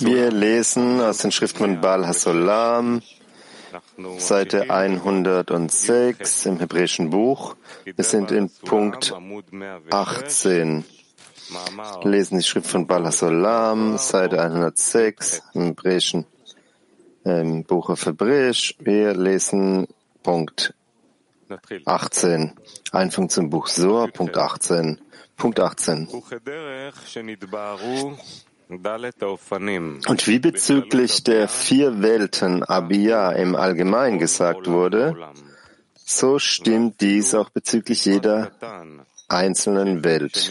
Wir lesen aus den Schriften von Baal Hasolam, Seite 106 im hebräischen Buch. Wir sind in Punkt 18. Wir lesen die Schrift von Baal Hasolam, Seite 106 im hebräischen im Buch auf Hebräisch. Wir lesen Punkt 18. Einführung zum Buch Sohr, Punkt 18. Punkt 18. Und wie bezüglich der vier Welten Abiyah im Allgemeinen gesagt wurde, so stimmt dies auch bezüglich jeder einzelnen Welt,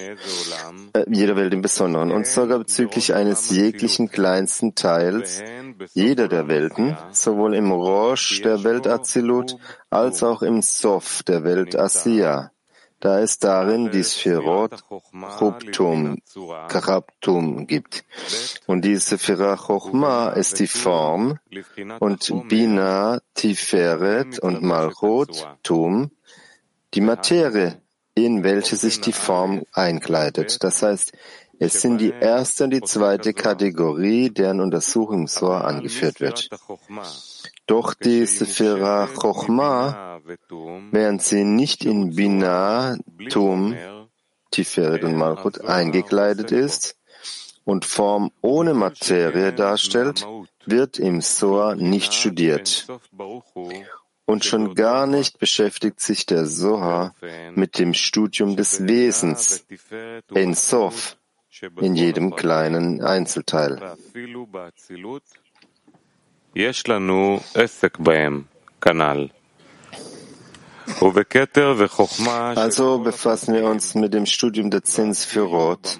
äh, jeder Welt im Besonderen und sogar bezüglich eines jeglichen kleinsten Teils jeder der Welten, sowohl im Rosh der Welt Azilut als auch im Sof der Welt Asiya da es darin die Sphirot Chubtum, Karabtum gibt. Und die Sephira Chochma ist die Form und Bina, Tiferet und Malchut, Tum, die Materie, in welche sich die Form einkleidet. Das heißt, es sind die erste und die zweite Kategorie, deren Untersuchung im Sohr angeführt wird. Doch die Sephira Chochma, während sie nicht in Binah, Tum, Tiferet und Malchut eingekleidet ist und Form ohne Materie darstellt, wird im Soa nicht studiert. Und schon gar nicht beschäftigt sich der Soha mit dem Studium des Wesens, in Sof, in jedem kleinen Einzelteil. יש לנו עסק בהם, כנ"ל. Also befassen wir uns mit dem Studium der zehn Sphirot,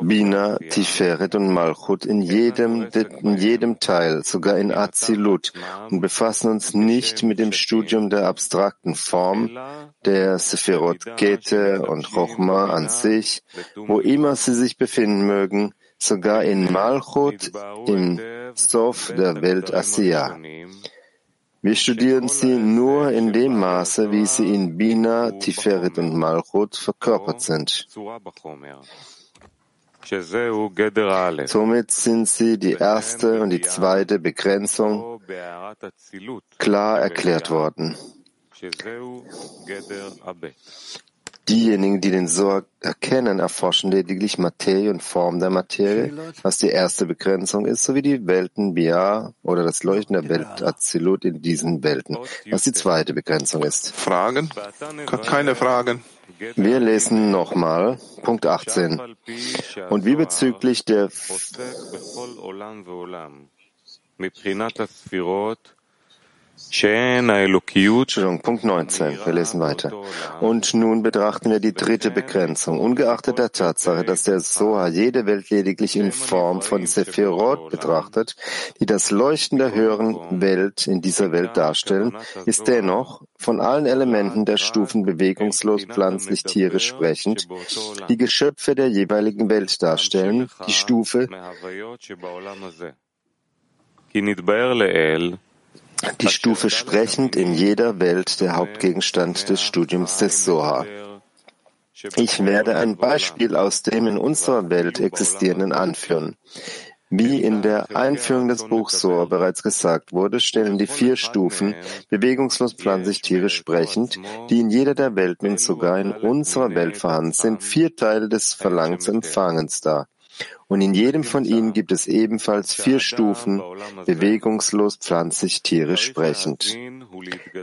Bina, Tiferet und Malchut in jedem, in jedem Teil, sogar in Azilut, und befassen uns nicht mit dem Studium der abstrakten Form, der Sephirot Kete und Chochma an sich, wo immer sie sich befinden mögen, sogar in Malchut, im Sof der Welt Asiya. Wir studieren sie nur in dem Maße, wie sie in Bina, Tiferet und Malchut verkörpert sind. Somit sind sie die erste und die zweite Begrenzung klar erklärt worden. Diejenigen, die den Sorg erkennen, erforschen lediglich Materie und Form der Materie, was die erste Begrenzung ist, sowie die Welten Bia oder das Leuchten der Welt Azilut in diesen Welten, was die zweite Begrenzung ist. Fragen? Keine Fragen. Wir lesen nochmal Punkt 18. Und wie bezüglich der Entschuldigung, Punkt 19. Wir lesen weiter. Und nun betrachten wir die dritte Begrenzung. Ungeachtet der Tatsache, dass der Soha jede Welt lediglich in Form von Sephirot betrachtet, die das Leuchten der höheren Welt in dieser Welt darstellen, ist dennoch von allen Elementen der Stufen bewegungslos, pflanzlich, tierisch sprechend, die Geschöpfe der jeweiligen Welt darstellen, die Stufe die Stufe sprechend in jeder Welt der Hauptgegenstand des Studiums des Soha. Ich werde ein Beispiel aus dem in unserer Welt existierenden anführen. Wie in der Einführung des Buchs Sohr bereits gesagt wurde, stellen die vier Stufen, bewegungslos, pflanzlich, tierisch, sprechend, die in jeder der Welten sogar in unserer Welt vorhanden sind, vier Teile des Verlangens Empfangens dar. Und in jedem von ihnen gibt es ebenfalls vier Stufen, bewegungslos, pflanzlich, tierisch, sprechend.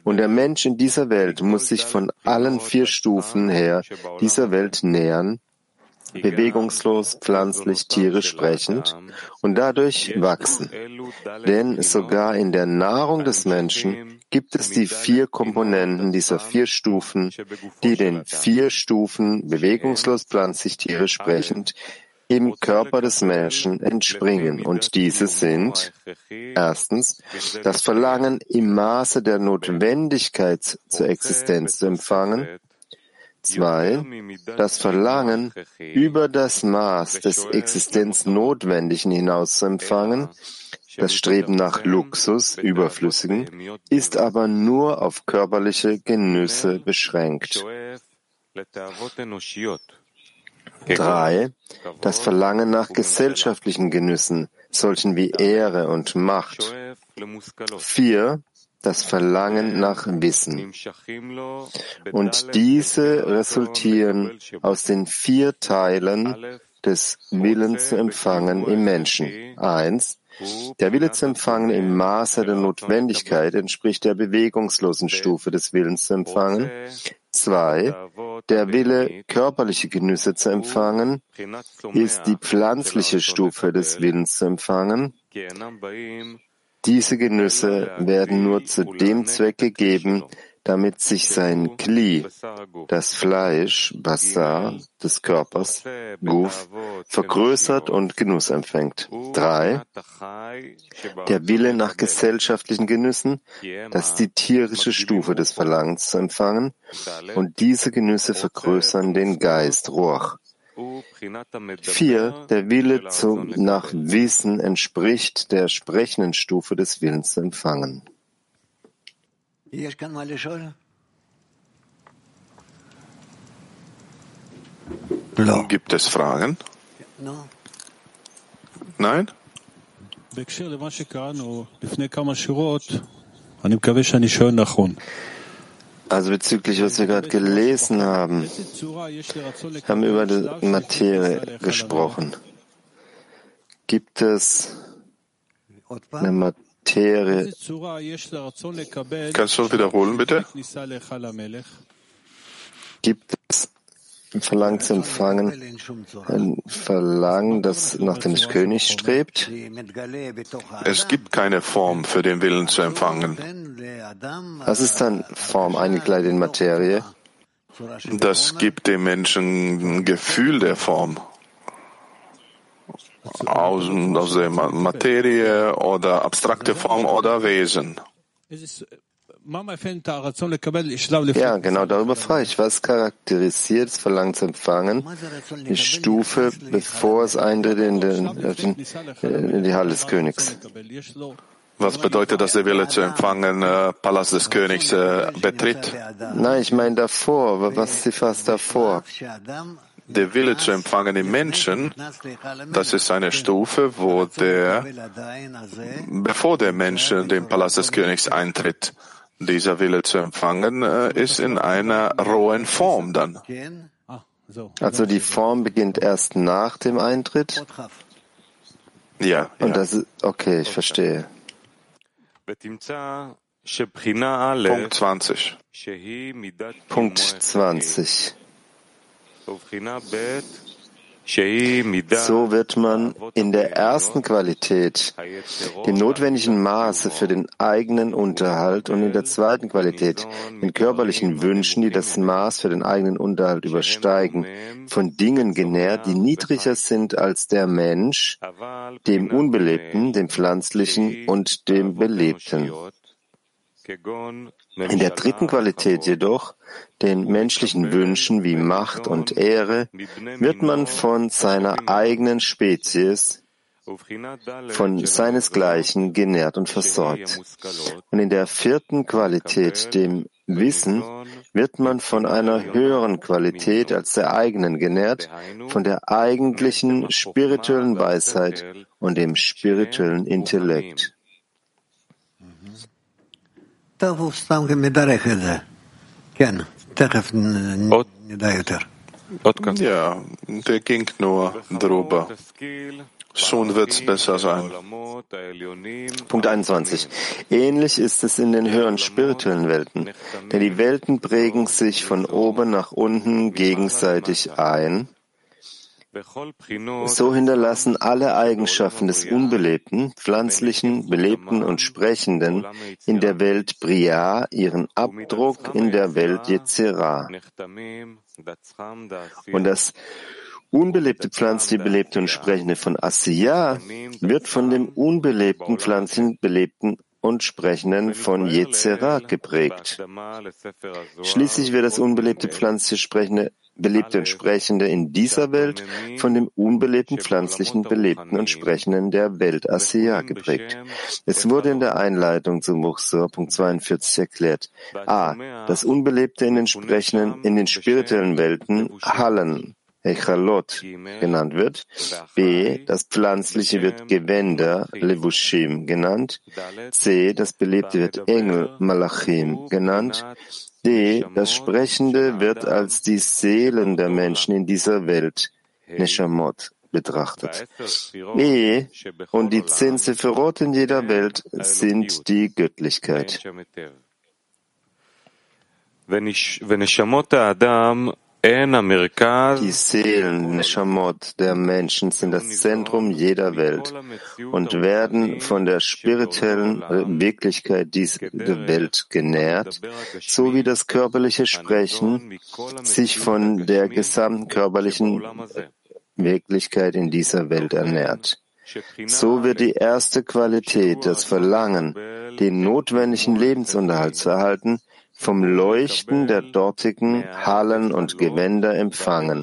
Und der Mensch in dieser Welt muss sich von allen vier Stufen her dieser Welt nähern, bewegungslos, pflanzlich, tierisch, sprechend und dadurch wachsen. Denn sogar in der Nahrung des Menschen gibt es die vier Komponenten dieser vier Stufen, die den vier Stufen bewegungslos, pflanzlich, tierisch, sprechend im Körper des Menschen entspringen. Und diese sind erstens das Verlangen im Maße der Notwendigkeit zur Existenz zu empfangen, Zwei, das Verlangen, über das Maß des Existenznotwendigen hinaus zu empfangen, das Streben nach Luxus, Überflüssigen, ist aber nur auf körperliche Genüsse beschränkt. Drei, das Verlangen nach gesellschaftlichen Genüssen, solchen wie Ehre und Macht. Vier, das Verlangen nach Wissen. Und diese resultieren aus den vier Teilen des Willens zu empfangen im Menschen. Eins, der Wille zu empfangen im Maße der Notwendigkeit entspricht der bewegungslosen Stufe des Willens zu empfangen. Zwei, der Wille, körperliche Genüsse zu empfangen, ist die pflanzliche Stufe des Willens zu empfangen. Diese Genüsse werden nur zu dem Zweck gegeben, damit sich sein Kli, das Fleisch, Basar des Körpers, Guf, vergrößert und Genuss empfängt. Drei, der Wille nach gesellschaftlichen Genüssen, das ist die tierische Stufe des Verlangens zu empfangen, und diese Genüsse vergrößern den Geist, Ruach. Vier, der Wille zu, nach Wissen entspricht der sprechenden Stufe des Willens zu empfangen. Gibt es Fragen? Nein? Also bezüglich, was wir gerade gelesen haben, haben wir über die Materie gesprochen. Gibt es eine Materie? Kannst du wiederholen, bitte? Gibt es ein Verlangen zu empfangen, ein Verlangen, das nach dem König strebt? Es gibt keine Form für den Willen zu empfangen. Was ist dann Form eingekleidet in Materie? Das gibt dem Menschen ein Gefühl der Form. Aus, aus der Materie oder abstrakte Form oder Wesen. Ja, genau darüber frage ich. Was charakterisiert das Verlangen zu empfangen? Die Stufe, bevor es eintritt in, den, in die Halle des Königs. Was bedeutet das, der Wille zu empfangen, äh, Palast des Königs äh, betritt? Nein, ich meine davor. Was ist die Phase davor? Der Wille zu empfangen im Menschen, das ist eine Stufe, wo der, bevor der Mensch in den Palast des Königs eintritt, dieser Wille zu empfangen, äh, ist in einer rohen Form dann. Also die Form beginnt erst nach dem Eintritt? Ja. Und ja. das ist, okay, ich verstehe. Punkt 20. Punkt 20. So wird man in der ersten Qualität dem notwendigen Maße für den eigenen Unterhalt und in der zweiten Qualität den körperlichen Wünschen, die das Maß für den eigenen Unterhalt übersteigen, von Dingen genährt, die niedriger sind als der Mensch, dem Unbelebten, dem Pflanzlichen und dem Belebten. In der dritten Qualität jedoch, den menschlichen Wünschen wie Macht und Ehre, wird man von seiner eigenen Spezies, von seinesgleichen genährt und versorgt. Und in der vierten Qualität, dem Wissen, wird man von einer höheren Qualität als der eigenen genährt, von der eigentlichen spirituellen Weisheit und dem spirituellen Intellekt. Ja, der ging nur drüber. Schon wird's besser sein. Punkt 21. Ähnlich ist es in den höheren spirituellen Welten, denn die Welten prägen sich von oben nach unten gegenseitig ein. So hinterlassen alle Eigenschaften des Unbelebten, Pflanzlichen, Belebten und Sprechenden in der Welt Bria ihren Abdruck in der Welt Yetzirah. Und das unbelebte Pflanzliche, Belebte und Sprechende von Asiya wird von dem unbelebten Pflanzlichen, Belebten und Sprechenden von Yetzirah geprägt. Schließlich wird das unbelebte Pflanzliche, Sprechende Belebte und Sprechende in dieser Welt von dem unbelebten pflanzlichen Belebten und Sprechenden der Welt Asiya geprägt. Es wurde in der Einleitung zum Muchsor, Punkt 42, erklärt. A. Das Unbelebte in den Sprechenden, in den spirituellen Welten, Hallen, Echalot genannt wird. B. Das Pflanzliche wird Gewänder, Levushim genannt. C. Das Belebte wird Engel, Malachim genannt. D. Das Sprechende wird als die Seelen der Menschen in dieser Welt, Neshamot, betrachtet. E. Und die zehn Sephirot in jeder Welt sind die Göttlichkeit. Die Seelen, Neshamot der Menschen sind das Zentrum jeder Welt und werden von der spirituellen Wirklichkeit dieser Welt genährt, so wie das körperliche Sprechen sich von der gesamten körperlichen Wirklichkeit in dieser Welt ernährt. So wird die erste Qualität, das Verlangen, den notwendigen Lebensunterhalt zu erhalten, vom Leuchten der dortigen Hallen und Gewänder empfangen.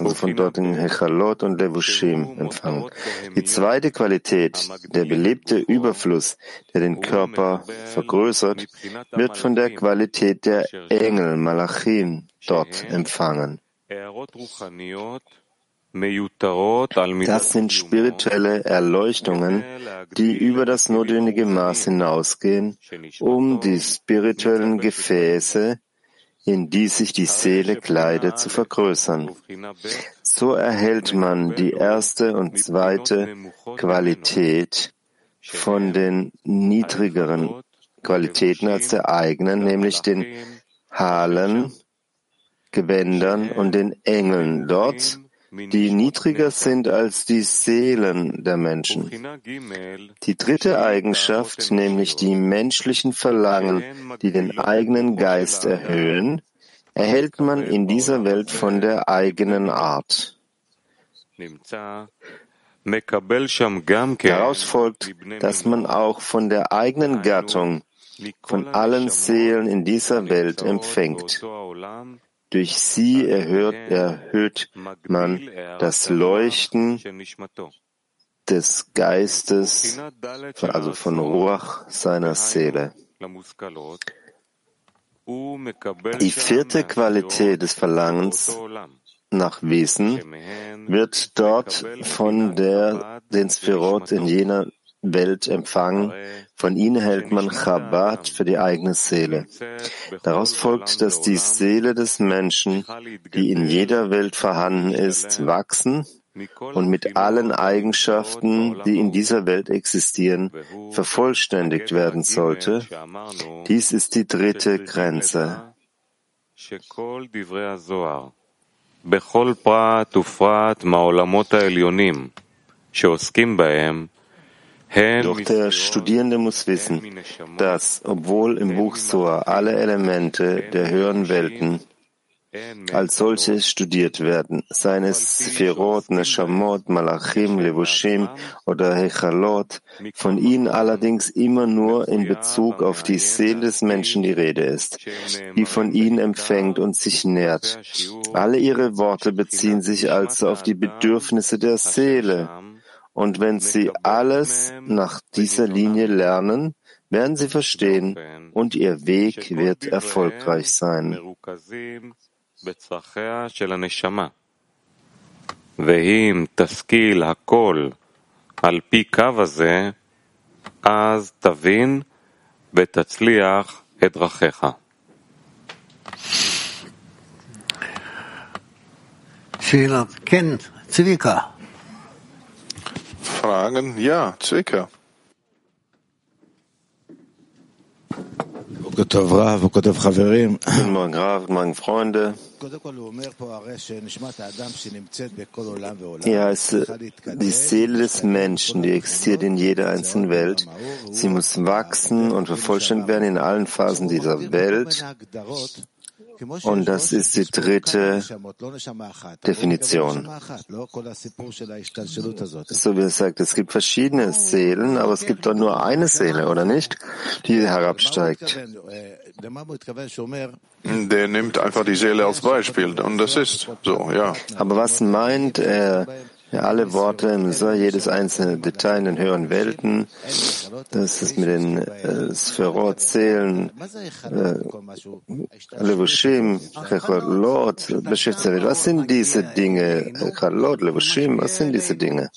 Also von dortigen Hechalot und Levushim empfangen. Die zweite Qualität, der belebte Überfluss, der den Körper vergrößert, wird von der Qualität der Engel, Malachim, dort empfangen. Das sind spirituelle Erleuchtungen, die über das notwendige Maß hinausgehen, um die spirituellen Gefäße, in die sich die Seele kleidet, zu vergrößern. So erhält man die erste und zweite Qualität von den niedrigeren Qualitäten als der eigenen, nämlich den Halen, Gewändern und den Engeln dort, die niedriger sind als die Seelen der Menschen. Die dritte Eigenschaft, nämlich die menschlichen Verlangen, die den eigenen Geist erhöhen, erhält man in dieser Welt von der eigenen Art. Daraus folgt, dass man auch von der eigenen Gattung, von allen Seelen in dieser Welt empfängt. Durch sie erhört, erhöht man das Leuchten des Geistes, also von Ruach seiner Seele. Die vierte Qualität des Verlangens nach Wesen wird dort von der, den Sphirot in jener Welt empfangen. Von ihnen hält man Chabad für die eigene Seele. Daraus folgt, dass die Seele des Menschen, die in jeder Welt vorhanden ist, wachsen und mit allen Eigenschaften, die in dieser Welt existieren, vervollständigt werden sollte. Dies ist die dritte Grenze. בכל פרט ופרט מהעולמות העליונים שעוסקים בהם doch der Studierende muss wissen, dass, obwohl im Buch Soa alle Elemente der höheren Welten als solche studiert werden, seien es Sephirot, Neshamot, Malachim, Levushim oder Hechalot, von ihnen allerdings immer nur in Bezug auf die Seele des Menschen die Rede ist, die von ihnen empfängt und sich nährt. Alle ihre Worte beziehen sich also auf die Bedürfnisse der Seele, und wenn Sie alles nach dieser Linie lernen, werden Sie verstehen und Ihr Weg wird erfolgreich sein. ואם תשכיל הכל על פי קו הזה, אז תבין ותצליח את דרכיך. שאלה, כן, צביקה. Fragen? Ja, Zwicke. Guten Morgen, Rav, guten Morgen, Freunde. Ja, es, die Seele des Menschen, die existiert in jeder einzelnen Welt. Sie muss wachsen und vervollständigt werden in allen Phasen dieser Welt. Und das ist die dritte Definition. So wie er sagt, es gibt verschiedene Seelen, aber es gibt doch nur eine Seele, oder nicht? Die herabsteigt. Der nimmt einfach die Seele als Beispiel und das ist so, ja. Aber was meint er alle Worte Sa, jedes einzelne Detail in den höheren Welten, das ist mit den äh, Sphärot, Zählen, äh, Levushim, Checholot, beschäftigt. Was sind diese Dinge? Chalot, Levushim, was sind diese Dinge?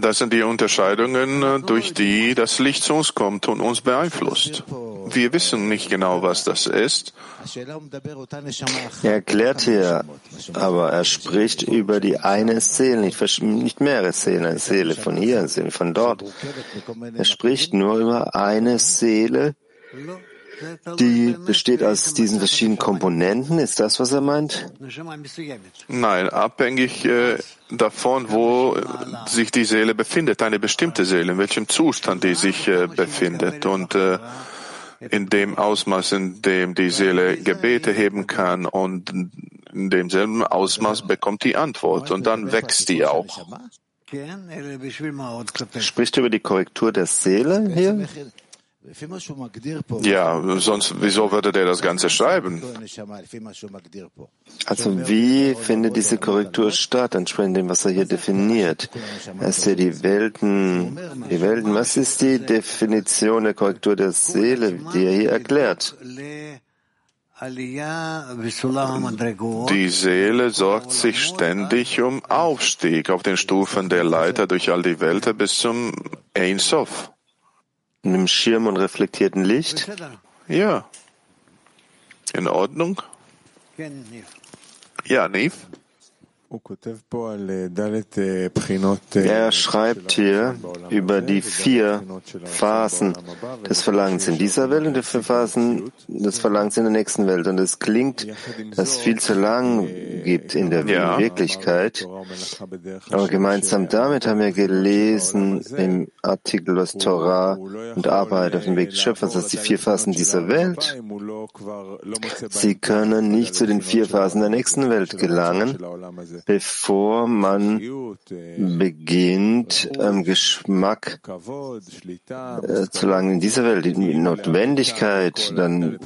Das sind die Unterscheidungen, durch die das Licht zu uns kommt und uns beeinflusst. Wir wissen nicht genau, was das ist. Er erklärt hier, aber er spricht über die eine Seele, nicht, nicht mehrere Seelen, eine Seele von hier, eine Seele von dort. Er spricht nur über eine Seele, die besteht aus diesen verschiedenen Komponenten. Ist das, was er meint? Nein, abhängig äh, davon, wo sich die Seele befindet, eine bestimmte Seele, in welchem Zustand die sich äh, befindet. Und äh, in dem Ausmaß, in dem die Seele Gebete heben kann und in demselben Ausmaß bekommt die Antwort und dann wächst die auch. Spricht über die Korrektur der Seele hier? Ja, sonst, wieso würde der das Ganze schreiben? Also wie findet diese Korrektur statt, entsprechend dem, was er hier definiert? Er ist ja die Welten, die Welten, was ist die Definition der Korrektur der Seele, die er hier erklärt? Die Seele sorgt sich ständig um Aufstieg auf den Stufen der Leiter durch all die Welten bis zum Ein Sof einem Schirm und reflektierten Licht? Ja. In Ordnung? Ja, Niv? Er schreibt hier über die vier Phasen des Verlangens in dieser Welt und die vier Phasen des Verlangens in der nächsten Welt. Und es klingt, dass es viel zu lang gibt in der ja. Wirklichkeit. Aber gemeinsam damit haben wir gelesen im Artikel aus Torah und Arbeit auf dem Weg des Schöpfers, dass die vier Phasen dieser Welt, sie können nicht zu den vier Phasen der nächsten Welt gelangen, bevor man beginnt, ähm, Geschmack äh, zu langen in dieser Welt, die Notwendigkeit, dann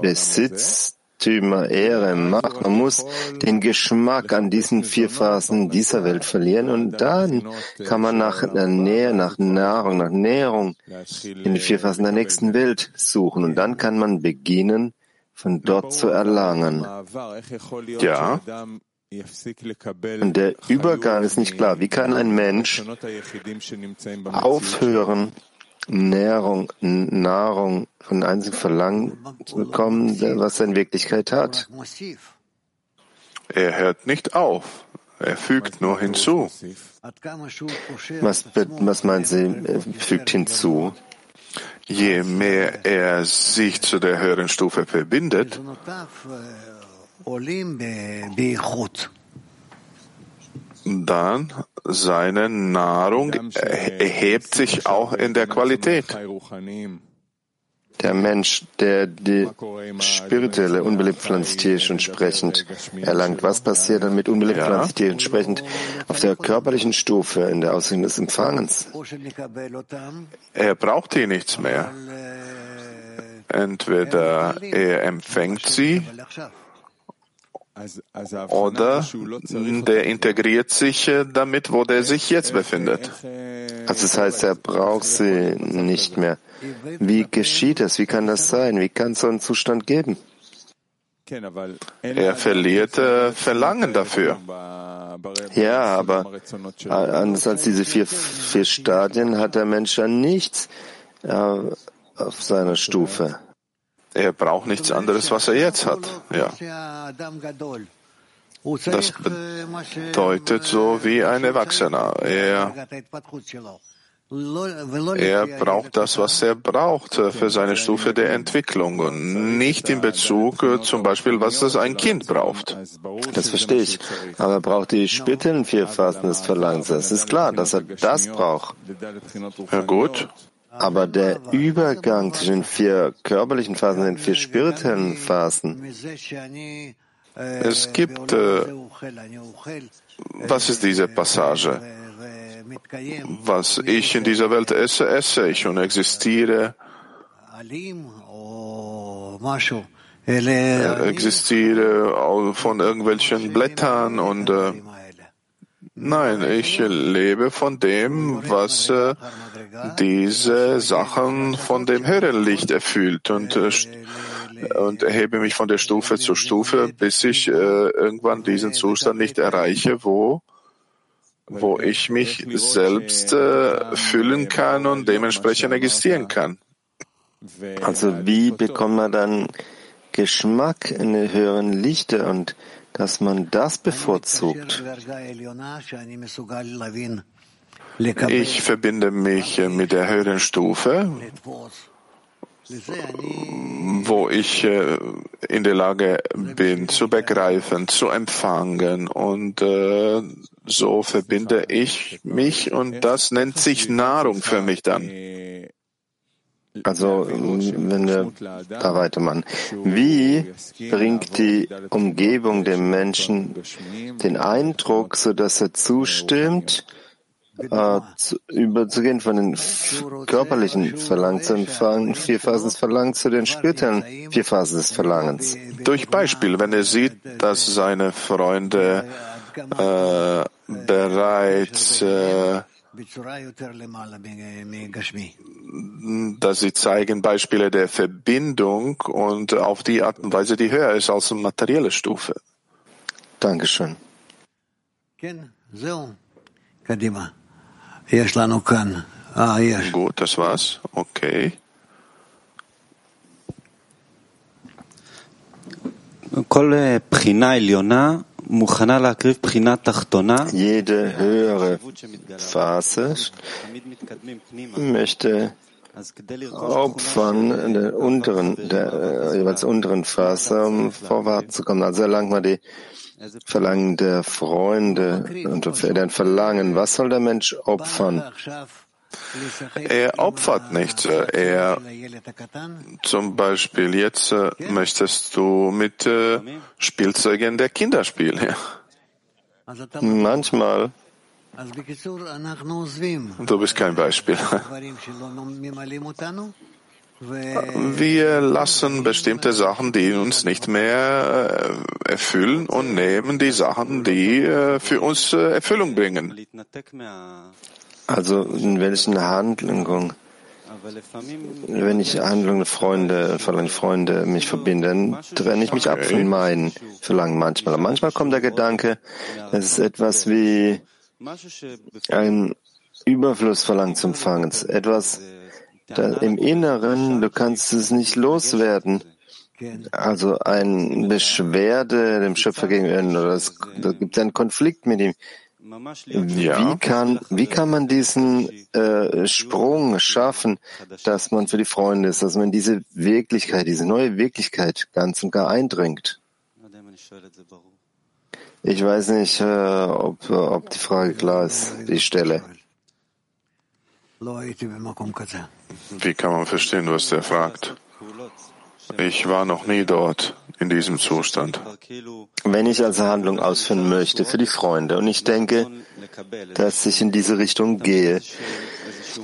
Besitztümer, Ehre, Macht. Man muss den Geschmack an diesen vier Phasen dieser Welt verlieren und dann kann man nach der Nähe, nach Nahrung, nach Nährung in die vier Phasen der nächsten Welt suchen und dann kann man beginnen, von dort zu erlangen. Ja. Der Übergang ist nicht klar. Wie kann ein Mensch aufhören, Nährung, Nahrung von einzigen Verlangen zu bekommen, was er in Wirklichkeit hat? Er hört nicht auf. Er fügt nur hinzu. Was, was meint sie, er fügt hinzu? Je mehr er sich zu der höheren Stufe verbindet, dann seine Nahrung erhebt sich auch in der Qualität. Der Mensch, der die spirituelle, unbelebt pflanztierisch und sprechend erlangt. Was passiert dann mit unbelebt Ja. pflanztierisch und sprechend auf der körperlichen Stufe in der Ausrichtung des Empfangens? Er braucht hier nichts mehr. Entweder er empfängt sie oder der integriert sich äh, damit, wo der sich jetzt befindet. Also das heißt, er braucht sie nicht mehr. Wie geschieht das? Wie kann das sein? Wie kann es so einen Zustand geben? Er verliert äh, Verlangen dafür. Ja, aber anders als diese vier, vier Stadien hat der Mensch ja nichts äh, auf seiner Stufe. Er braucht nichts anderes, was er jetzt hat. Ja. Das bedeutet so wie ein Erwachsener. Er, er braucht das, was er braucht für seine Stufe der Entwicklung und nicht in Bezug äh, zum Beispiel, was das ein Kind braucht. Das verstehe ich. Aber er braucht die späteren vier Phasen des Verlangens. Es ist klar, dass er das braucht. Ja gut, Aber der Übergang zwischen den vier körperlichen Phasen und den vier spirituellen Phasen, es gibt, äh, was ist diese Passage? Was ich in dieser Welt esse, esse ich und existiere, äh, existiere von irgendwelchen Blättern und äh, Nein, ich lebe von dem, was äh, diese Sachen von dem höheren Licht erfüllt und, äh, und erhebe mich von der Stufe zu Stufe, bis ich äh, irgendwann diesen Zustand nicht erreiche, wo wo ich mich selbst fühlen kann und dementsprechend existieren kann. Also wie bekommt man dann Geschmack in den höheren Lichter und dass man das bevorzugt? Ich verbinde mich mit der höheren Stufe, wo ich äh, in der Lage bin zu begreifen, zu empfangen und äh, so verbinde ich mich und das nennt sich Nahrung für mich dann. Also, wenn wir da weitermachen. Wie bringt die Umgebung dem Menschen den Eindruck, so dass er zustimmt, äh, zu, überzugehen von den körperlichen Verlangen zu empfangen, vier Phasen des Verlangens zu den spirituellen vier Phasen des Verlangens? Durch Beispiel, wenn er sieht, dass seine Freunde äh, bereits äh, dass sie zeigen Beispiele der Verbindung und auf die Art und Weise, die höher ist als eine materielle Stufe. Dankeschön. Gut, das war's. Okay. כל בחינה עליונה jede höhere Phase möchte opfern der unteren, der äh, jeweils unteren Phase, um vorwärts zu kommen. Also erlangt man die Verlangen der Freunde und deren Verlangen. Was soll der Mensch opfern? Er opfert nichts. Er, zum Beispiel jetzt äh, möchtest du mit äh, Spielzeugen der Kinder spielen. Ja. Manchmal. Du bist kein Beispiel. Wir lassen bestimmte Sachen, die uns nicht mehr äh, erfüllen und nehmen die Sachen, die äh, für uns äh, Erfüllung bringen. Also in welchen Handlungen, wenn ich Handlungen Freunde, Verlangen Freunde mich verbinde, dann trenne ich mich ab von meinen Verlangen manchmal. manchmal kommt der Gedanke, es ist etwas wie ein Überflussverlangen zum Fangens, etwas da im Inneren, du kannst es nicht loswerden. Also ein Beschwerde dem Schöpfer gegenüber, oder es, da gibt einen Konflikt mit ihm. Wie kann, wie kann man diesen äh, Sprung schaffen, dass man für die Freunde ist, dass man in diese Wirklichkeit, diese neue Wirklichkeit ganz und gar eindringt? Ich weiß nicht, äh, ob, ob die Frage klar ist, die ich stelle. Wie kann man verstehen, was der fragt? Ich war noch nie dort in diesem Zustand. Wenn ich also Handlung ausführen möchte für die Freunde und ich denke, dass ich in diese Richtung gehe,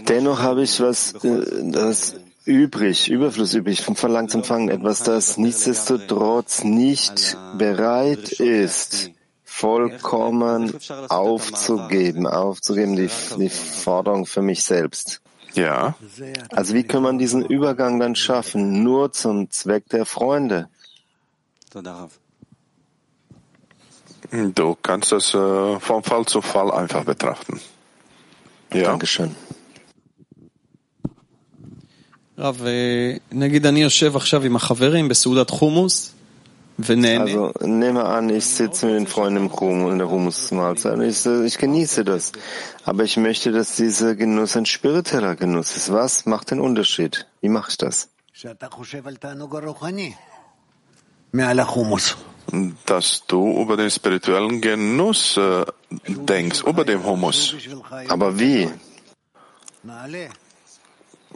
dennoch habe ich was, äh, das übrig, Überfluss übrig vom Verlangen zum Fangen, etwas, das nichtsdestotrotz nicht bereit ist, vollkommen aufzugeben, aufzugeben, die, die Forderung für mich selbst. Ja. Also wie kann man diesen Übergang dann schaffen? Nur zum Zweck der Freunde. Du kannst es äh, von Fall zu Fall einfach betrachten. Ja. Dankeschön. רב, נגיד אני יושב עכשיו עם החברים בסעודת חומוס also nehme an, ich sitze mit den Freunden im Rum, in der Humusmahlzeit und ich, ich genieße das. Aber ich möchte, dass dieser Genuss ein spiritueller Genuss ist. Was macht den Unterschied? Wie mache ich das? Dass du über den spirituellen Genuss äh, denkst, über dem Humus. Aber wie?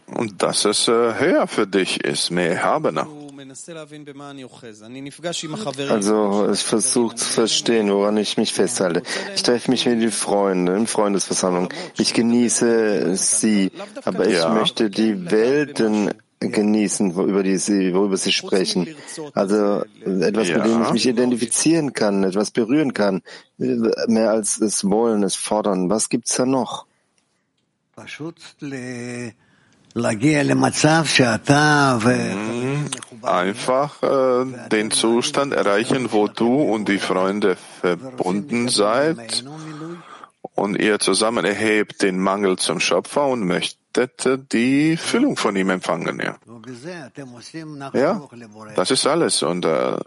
Und dass es äh, höher für dich ist, mehr erhabener. Also ich versuche zu verstehen, woran ich mich festhalte. Ich treffe mich mit den Freunden in Freundesversammlung. Ich genieße sie, aber ich ja. möchte die Welten genießen, worüber, die sie, worüber sie sprechen. Also etwas, ja. mit dem ich mich identifizieren kann, etwas berühren kann, mehr als es wollen, es fordern. Was gibt's da noch? Mhm. Einfach äh, den Zustand erreichen, wo du und die Freunde verbunden seid und ihr zusammen erhebt den Mangel zum Schöpfer und möchtet hätte die Füllung von ihm empfangen. Ja, ja das ist alles. Und äh,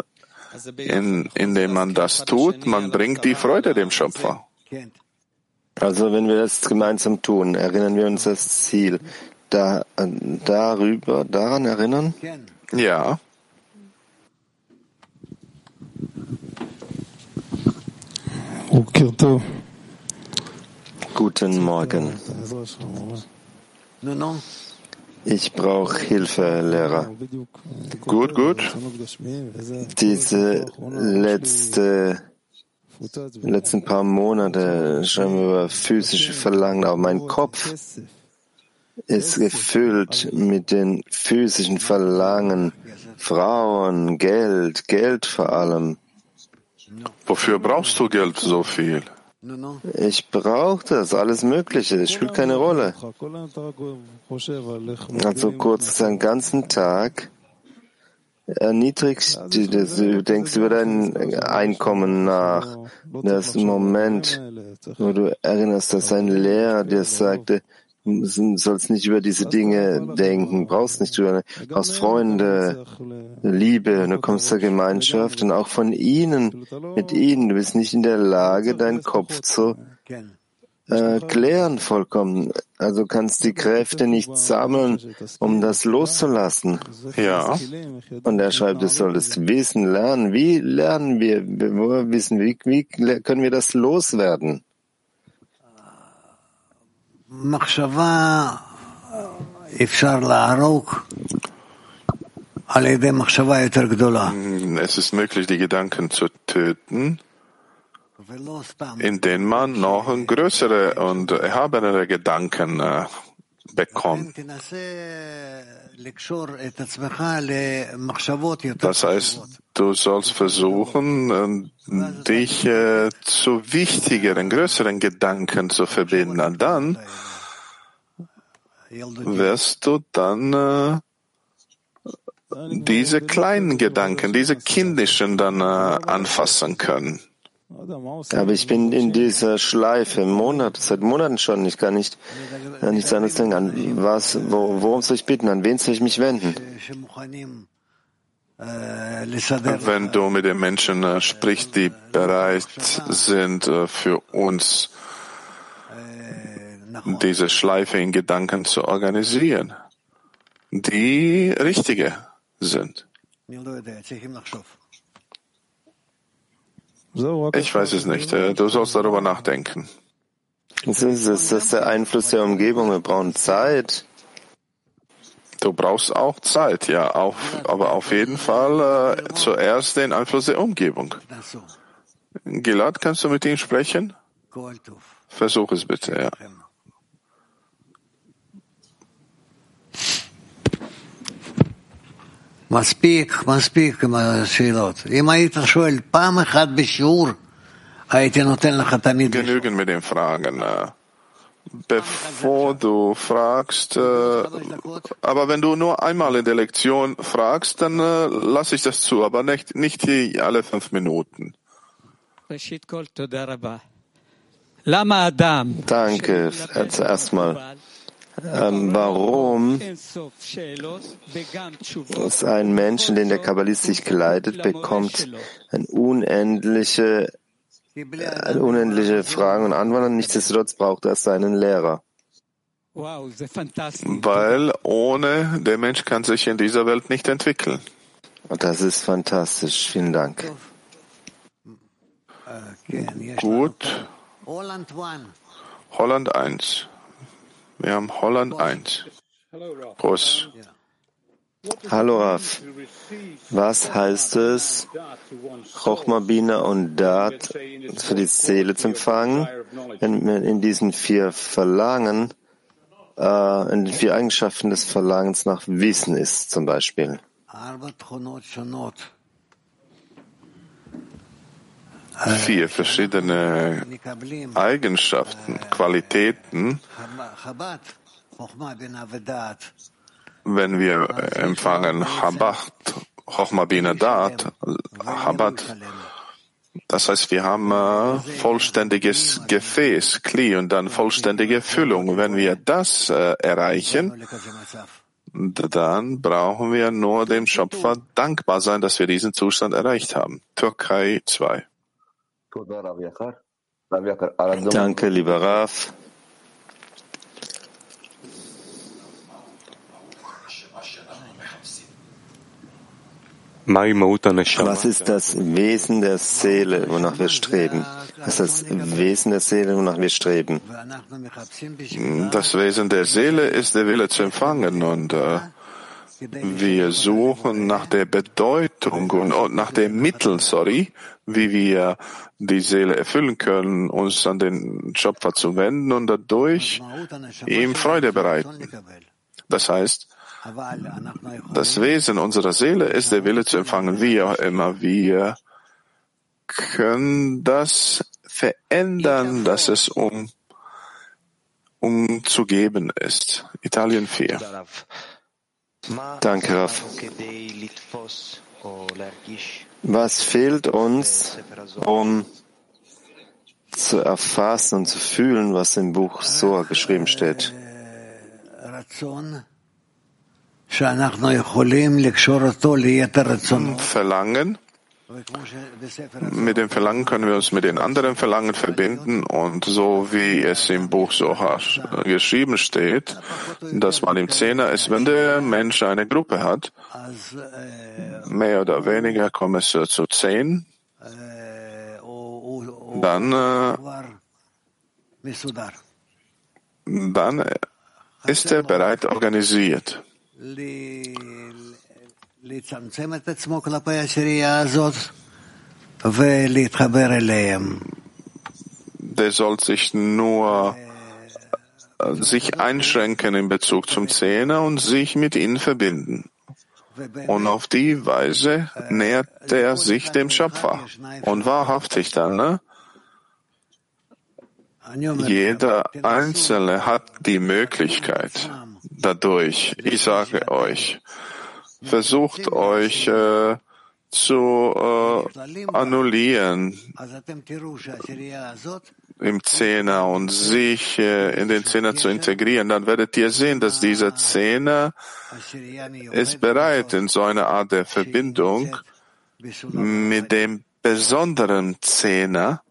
in, indem man das tut, man bringt die Freude dem Schöpfer. Also wenn wir das gemeinsam tun, erinnern wir uns das Ziel. Da, äh, darüber, daran erinnern? Ja. Guten Morgen. Ich brauche Hilfe, Lehrer. Gut, gut. Diese letzte, letzten paar Monate schreiben wir über physische Verlangen, aber mein Kopf ist gefüllt mit den physischen Verlangen. Frauen, Geld, Geld vor allem. Wofür brauchst du Geld so viel? Ich brauche das, alles Mögliche, es spielt keine Rolle. Also kurz, den ganzen Tag erniedrigst, du denkst über dein Einkommen nach. Das Moment, wo du erinnerst, dass ein Lehrer dir sagte, sollst nicht über diese Dinge denken, brauchst nicht über, brauchst Freunde, Liebe, du kommst zur Gemeinschaft und auch von ihnen, mit ihnen, du bist nicht in der Lage, deinen Kopf zu äh, klären vollkommen. Also kannst die Kräfte nicht sammeln, um das loszulassen. Ja. Und er schreibt, du solltest wissen, lernen. Wie lernen wir? Wissen, wie, wie können wir das loswerden? Mm, es ist möglich, die Gedanken zu töten, indem man noch größere und erhabenere Gedanken äh, bekommt. Das heißt, du sollst versuchen, äh, dich äh, zu wichtigeren, größeren Gedanken zu verbinden. Dann wirst du dann äh, diese kleinen Gedanken, diese kindischen dann äh, anfassen können. Aber ich bin in dieser Schleife Monat, seit Monaten schon. Ich kann nicht an nichts anderes denken. An was, wo, worum soll ich bitten? An wen soll ich mich wenden? Wenn du mit den Menschen sprichst, die bereit sind, für uns diese Schleife in Gedanken zu organisieren, die richtige sind. Ich weiß es nicht. Äh, du sollst darüber nachdenken. Das ist, das ist der Einfluss der Umgebung. Wir brauchen Zeit. Du brauchst auch Zeit, ja, auf, aber auf jeden Fall äh, zuerst den Einfluss der Umgebung. Gilad, kannst du mit ihm sprechen? Versuch es bitte, ja. מספיק, מספיק עם השאלות. אם היית שואל פעם אחת בשיעור, הייתי נותן לך תמיד לשאול. Genügen mit den Fragen. äh. Bevor du fragst, äh, aber wenn du nur einmal in der Lektion fragst, dann äh, lasse ich das zu, aber nicht, nicht hier alle fünf Minuten. ראשית כל, תודה רבה. למה האדם, Danke, äh, zuerst mal. ähm, warum ist ein Mensch, den der Kabbalist sich geleitet, bekommt eine unendliche, eine unendliche Fragen und Antworten. Nichtsdestotrotz braucht er seinen Lehrer. Weil ohne der Mensch kann sich in dieser Welt nicht entwickeln. Das ist fantastisch. Vielen Dank. Gut. Holland 1. Wir haben Holland 1. Prost. Hallo Raf. Was heißt es, Chochma, Bina und Dat für die Seele zu empfangen, wenn man in diesen vier Verlangen äh, in den vier Eigenschaften des Verlangens nach Wissen ist, zum Beispiel. Vier verschiedene Eigenschaften, Qualitäten, wenn wir empfangen Chabad, Chochma Bina Dat, Chabad, das heißt, wir haben äh, vollständiges Gefäß, Kli und dann vollständige Füllung. Wenn wir das äh, erreichen, dann brauchen wir nur dem Schöpfer dankbar sein, dass wir diesen Zustand erreicht haben. Türkei 2. Danke, lieber Raf. Was ist das Wesen der Seele, wonach wir streben? Was ist das Wesen der Seele, wonach wir streben? Das Wesen der Seele ist der Wille zu empfangen und äh, wir suchen nach der Bedeutung und, nach dem Mittel, sorry, wie wir die Seele erfüllen können, uns an den Schöpfer zu wenden und dadurch ihm Freude bereiten. Das heißt, das Wesen unserer Seele ist der Wille zu empfangen, wie auch immer. Wir können das verändern, dass es um, um zu geben ist. Italien 4. Danke, Raf. Was fehlt uns, um zu erfassen und zu fühlen, was im Buch Soa geschrieben steht? Verlangen. Mit dem Verlangen können wir uns mit den anderen Verlangen verbinden und so wie es im Buch Soha geschrieben steht, dass man im Zehner ist, wenn der Mensch eine Gruppe hat, mehr oder weniger kommt es zu zehn, dann, äh, dann ist er bereit organisiert. Der soll sich nur sich einschränken in Bezug zum Zehner und sich mit ihnen verbinden. Und auf die Weise nähert er sich dem Schöpfer. Und wahrhaftig dann, ne? Jeder Einzelne hat die Möglichkeit dadurch, ich sage euch, versucht euch äh, zu äh, annullieren im Zehner und sich äh, in den Zehner zu integrieren, dann werdet ihr sehen, dass dieser Zehner ist bereit in so einer Art der Verbindung mit dem besonderen Zehner,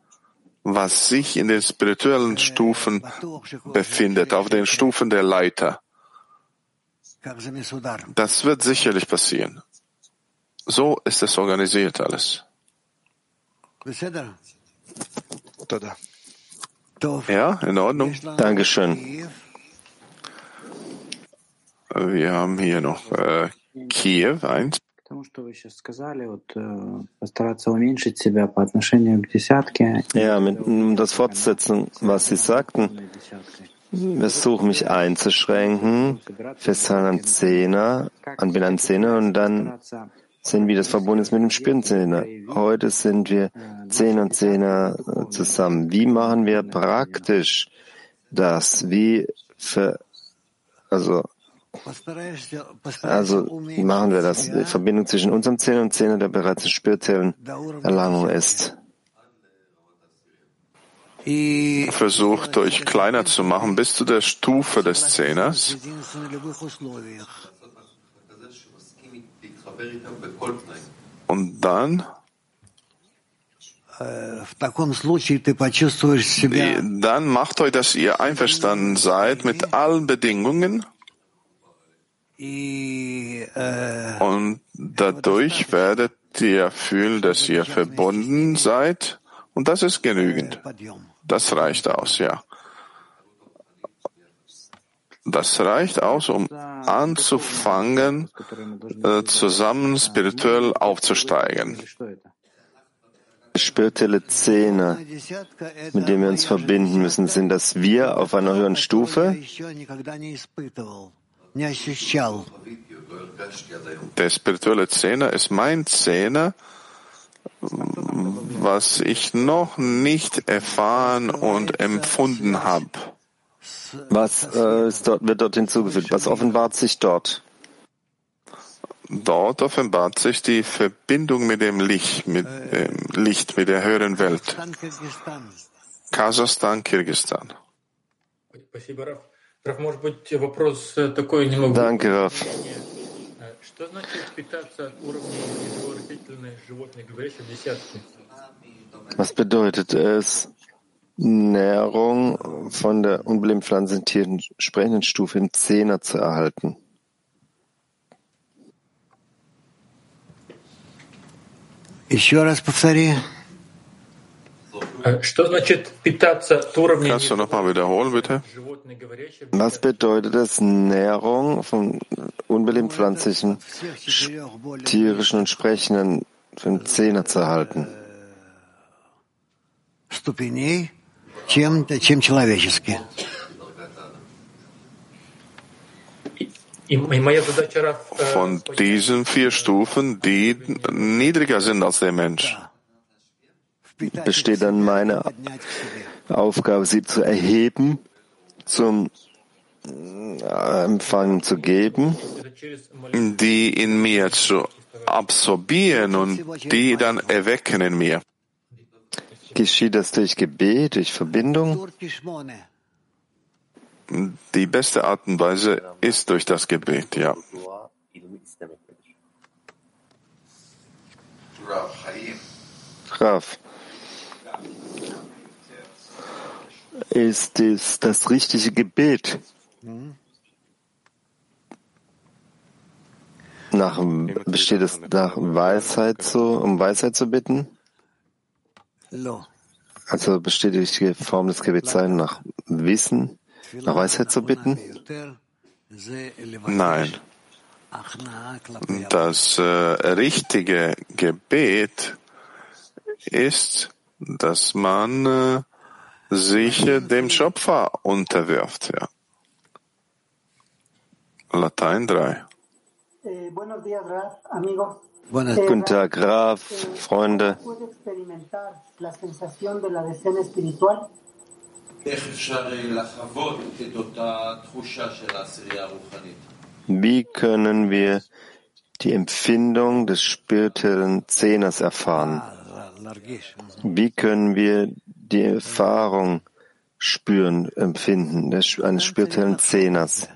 was sich in den spirituellen Stufen befindet, auf den Stufen der Leiter. Das wird sicherlich passieren. So ist es organisiert alles. Ja, in Ordnung. Dankeschön. Wir haben hier noch äh, Kiew, eins. Ja, mit, um das fortzusetzen, was Sie sagten, versuche mich einzuschränken, festhalten an Zehner, an bin Zehner und dann sehen, wie das verbunden ist mit dem Spirenzehner. Heute sind wir Zehner und Zehner zusammen. Wie machen wir praktisch das? Wie für, also, also machen wir das? Die Verbindung zwischen unserem Zehner und Zehner, der bereits spirituellen Erlangung ist. Versucht euch kleiner zu machen bis zu der Stufe des Zehners. Und dann dann macht euch, dass ihr einverstanden seid mit allen Bedingungen und dadurch werdet ihr fühlen, dass ihr verbunden seid und das ist genügend. Das reicht aus, ja. Das reicht aus, um anzufangen, äh, zusammen spirituell aufzusteigen. spirituelle Zehner, mit dem wir uns verbinden müssen, sind das wir auf einer höheren Stufe? Der spirituelle Zehner ist mein Zehner, was ich noch nicht erfahren und empfunden habe. Was äh, dort, wird dort hinzugefügt? Was offenbart sich dort? Dort offenbart sich die Verbindung mit dem Licht, mit dem Licht, mit der höheren Welt. Kasachstan, Kirgistan. Danke, Raff. Was bedeutet es, Nährung von der unbelebten Pflanzentieren sprechenden Stufe im Zehner zu erhalten? Еще раз повтори. Kannst du nochmal wiederholen, bitte? Was bedeutet es, Nährung von unbelebten pflanzlichen, tierischen und sprechenden von Zähne zu erhalten? Von diesen vier Stufen, die niedriger sind als der Mensch besteht dann meine Aufgabe, sie zu erheben, zum äh, Empfangen zu geben, die in mir zu absorbieren und die dann erwecken in mir. Geschieht das durch Gebet, durch Verbindung? Die beste Art und Weise ist durch das Gebet, ja. Raf. ist es das richtige Gebet. Nach, besteht es nach Weisheit zu, um Weisheit zu bitten? Also besteht die richtige Form des Gebets sein, nach Wissen, nach Weisheit zu bitten? Nein. Das äh, richtige Gebet ist, dass man äh, sich dem Schöpfer unterwirft. Ja. Latein 3. Guten Tag, Graf, Freunde. Wie können wir die Empfindung des spirituellen Zehners erfahren? Wie können wir die Erfahrung spüren, empfinden, ne, eines spirituellen Zehners.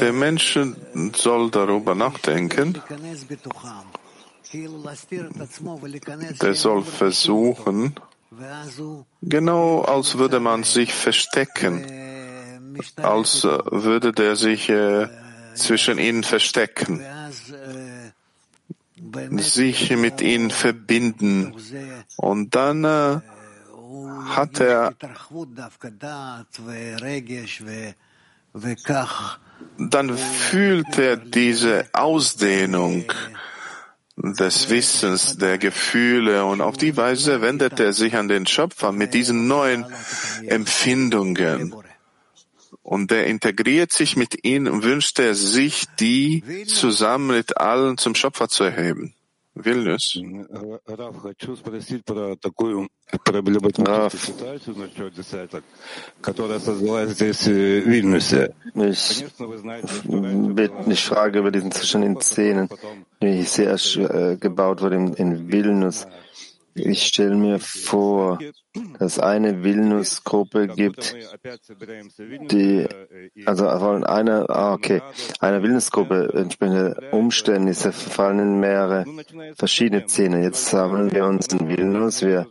Der Mensch soll darüber nachdenken. Der soll versuchen, genau als würde man sich verstecken, als würde der sich äh, zwischen ihnen verstecken sich mit ihnen verbinden. Und dann äh, hat er dann fühlt er diese Ausdehnung des Wissens, der Gefühle und auf die Weise wendet er sich an den Schöpfer mit diesen neuen Empfindungen und er integriert sich mit ihnen und wünscht er sich, die zusammen mit allen zum Schöpfer zu erheben. Vilnius. Rav, ich frage über diesen Zustand in Szenen, wie sehr äh, gebaut wurde in, in Vilnius. Ich stelle mir vor, dass eine Vilnius-Gruppe gibt, die, also von einer, ah, okay, einer Vilnius-Gruppe entsprechende Umstände, diese verfallen in mehrere verschiedene Szenen. Jetzt sammeln wir uns in Vilnius, wir,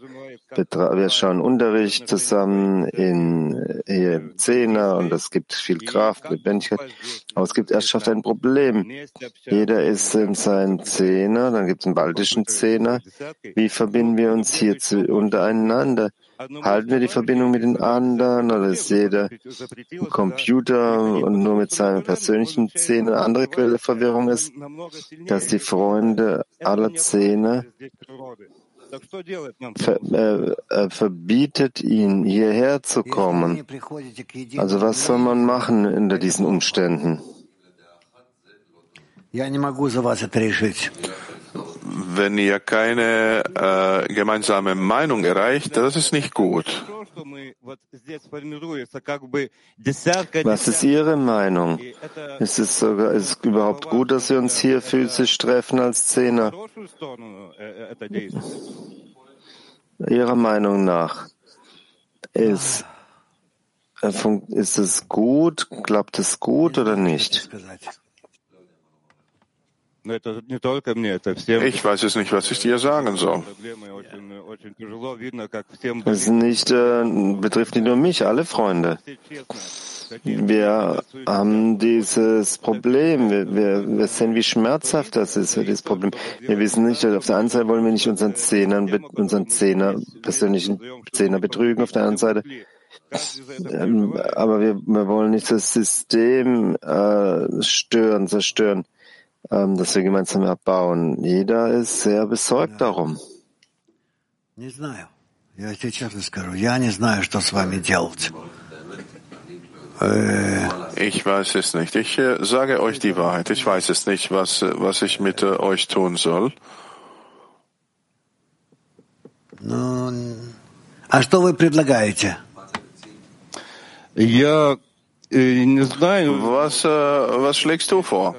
wir schauen Unterricht zusammen in Zehner und es gibt viel Kraft, Lebendigkeit. Aber es gibt erst ein Problem. Jeder ist in seinen Zehner, dann gibt es einen baltischen Zehner. Wie verbinden wir uns hier zu, untereinander? Halten wir die Verbindung mit den anderen oder ist jeder Computer und nur mit seinen persönlichen Zähnen eine andere Quelle Verwirrung ist, dass die Freunde aller Zähne ver, äh, äh, verbietet ihn, hierher zu kommen. Also was soll man machen unter diesen Umständen? Wenn ihr keine äh, gemeinsame Meinung erreicht, das ist nicht gut. Was ist Ihre Meinung? Ist es sogar ist es überhaupt gut, dass wir uns hier physisch treffen als Zehner? Ihrer Meinung nach ist, äh, ist es gut, klappt es gut oder nicht? Ich weiß es nicht, was ich dir sagen soll. Es ist nicht, äh, betrifft nicht nur mich, alle Freunde. Wir haben dieses Problem. Wir, wir, wir sehen, wie schmerzhaft das ist, dieses Problem. Wir wissen nicht, auf der einen Seite wollen wir nicht unseren Zehnern, be- unseren Zehner, persönlichen Zehner betrügen, auf der anderen Seite. Ähm, aber wir, wir wollen nicht das System äh, stören, zerstören, ähm, das wir gemeinsam erbauen. Jeder ist sehr besorgt darum. Не знаю. Я тебе честно скажу, я не знаю, что с вами делать. Э, Ich weiß es nicht. Ich äh, sage euch die Wahrheit. Ich weiß es nicht, was, äh, was ich mit äh, euch tun soll. Ну, а что вы предлагаете? Я э, не знаю. Was, äh, was schlägst du vor?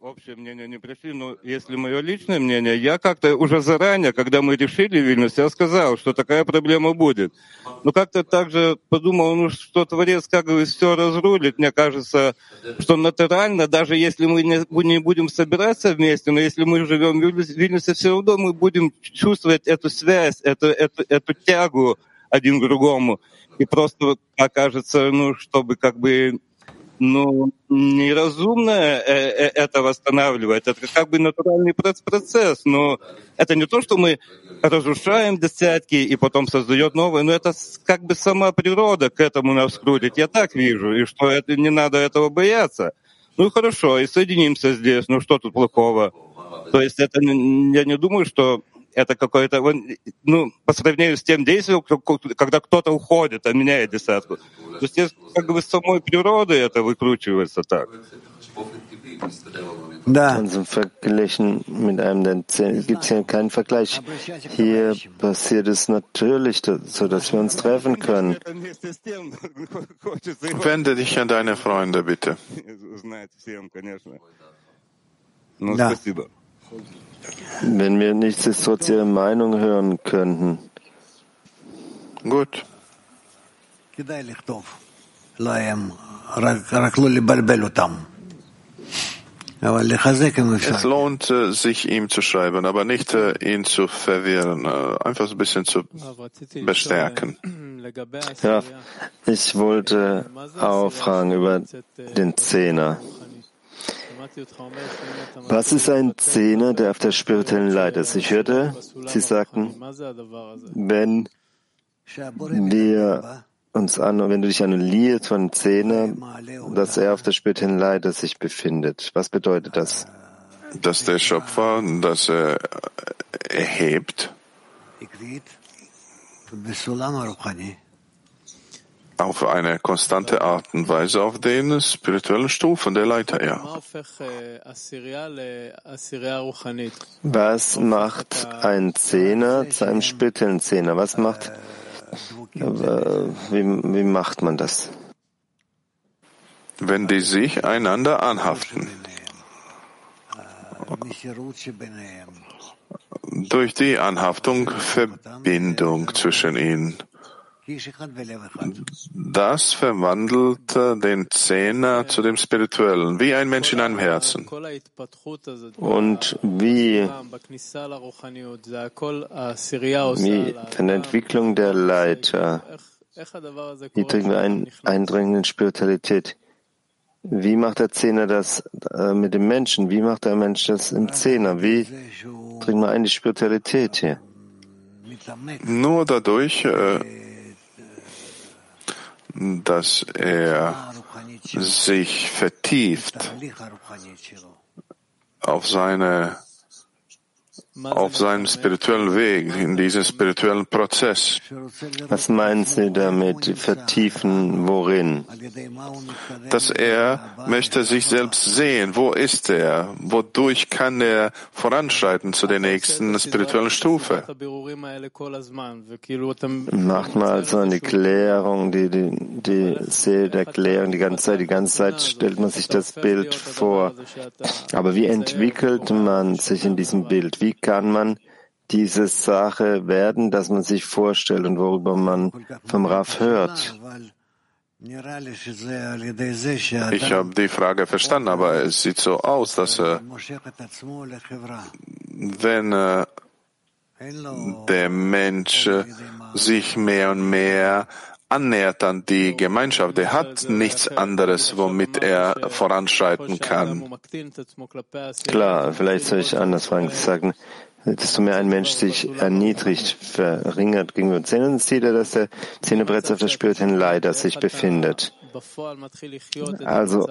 Общее мнение не пришли, но если мое личное мнение, я как-то уже заранее, когда мы решили Вильнюс, я сказал, что такая проблема будет. Но как-то также подумал, ну что Творец как бы все разрулит. Мне кажется, что натурально, даже если мы не, не будем собираться вместе, но если мы живем в Вильнюсе, все равно мы будем чувствовать эту связь, эту, эту, эту тягу один к другому. И просто окажется, ну, чтобы как бы ну, неразумно э, э, это восстанавливать. Это как бы натуральный проц- процесс. Но это не то, что мы разрушаем десятки и потом создает новые, но это как бы сама природа к этому нас крутит. Я так вижу, и что это, не надо этого бояться. Ну хорошо, и соединимся здесь. Ну что тут плохого? То есть это, я не думаю, что это какое-то, ну, по сравнению с тем действием, ко- ко- когда кто-то уходит, а меняет десятку. То есть как бы с самой природы это выкручивается так. Да. Also verglichen mit einem der Zehn gibt es hier keinen Vergleich. Hier passiert es natürlich, da- so dass wir uns treffen können. Вместе с тем хочется и Wende dich an deine Freunde, bitte. Ну, Да. Wenn wir nichtsdestotrotz Ihre Meinung hören könnten. Gut. Es lohnt äh, sich, ihm zu schreiben, aber nicht äh, ihn zu verwirren, äh, einfach ein bisschen zu bestärken. Ja, ich wollte auch fragen über den Zehner. Was ist ein Zehner, der auf der spirituellen Leiter ist? Ich hörte, Sie sagten, wenn wir uns an, wenn du dich annulliert von Zehner, dass er auf der spirituellen Leiter sich befindet. Was bedeutet das? Dass der Schöpfer, dass er erhebt auf eine konstante Art und Weise auf den spirituellen Stufen der Leiter. Ja. Was macht ein Zehner zu einem spirituellen Zehner? Was macht, äh, wie, wie macht man das? Wenn die sich einander anhaften. Durch die Anhaftung Verbindung zwischen ihnen. Das verwandelt den Zehner zu dem Spirituellen, wie ein Mensch in einem Herzen. Und wie, der Entwicklung der Leiter, wir ein Eindringen in Spiritualität? Wie macht der Zehner das äh, mit dem Menschen? Wie macht der Mensch das im Zehner? Wie bringen wir ein die Spiritualität hier? Nur dadurch, äh, dass er sich vertieft auf seine auf seinem spirituellen Weg, in diesem spirituellen Prozess. Was meinen Sie damit? Vertiefen worin? Dass er möchte sich selbst sehen. Wo ist er? Wodurch kann er voranschreiten zu der nächsten spirituellen Stufe? Macht mal also eine Klärung, die, die, die Seele der Klärung die ganze Zeit, die ganze Zeit stellt man sich das Bild vor. Aber wie entwickelt man sich in diesem Bild? Wie kann man diese Sache werden, dass man sich vorstellt und worüber man vom Raff hört? Ich habe die Frage verstanden, aber es sieht so aus, dass äh, wenn äh, der Mensch äh, sich mehr und mehr annähert an die Gemeinschaft, der hat nichts anderes, womit er voranschreiten kann. Klar, vielleicht soll ich anders sagen, desto mehr ein Mensch sich erniedrigt, verringert gegenüber Zähnen, sieht er, dass der Zähnebrett auf der spirituellen Leiter sich befindet. Also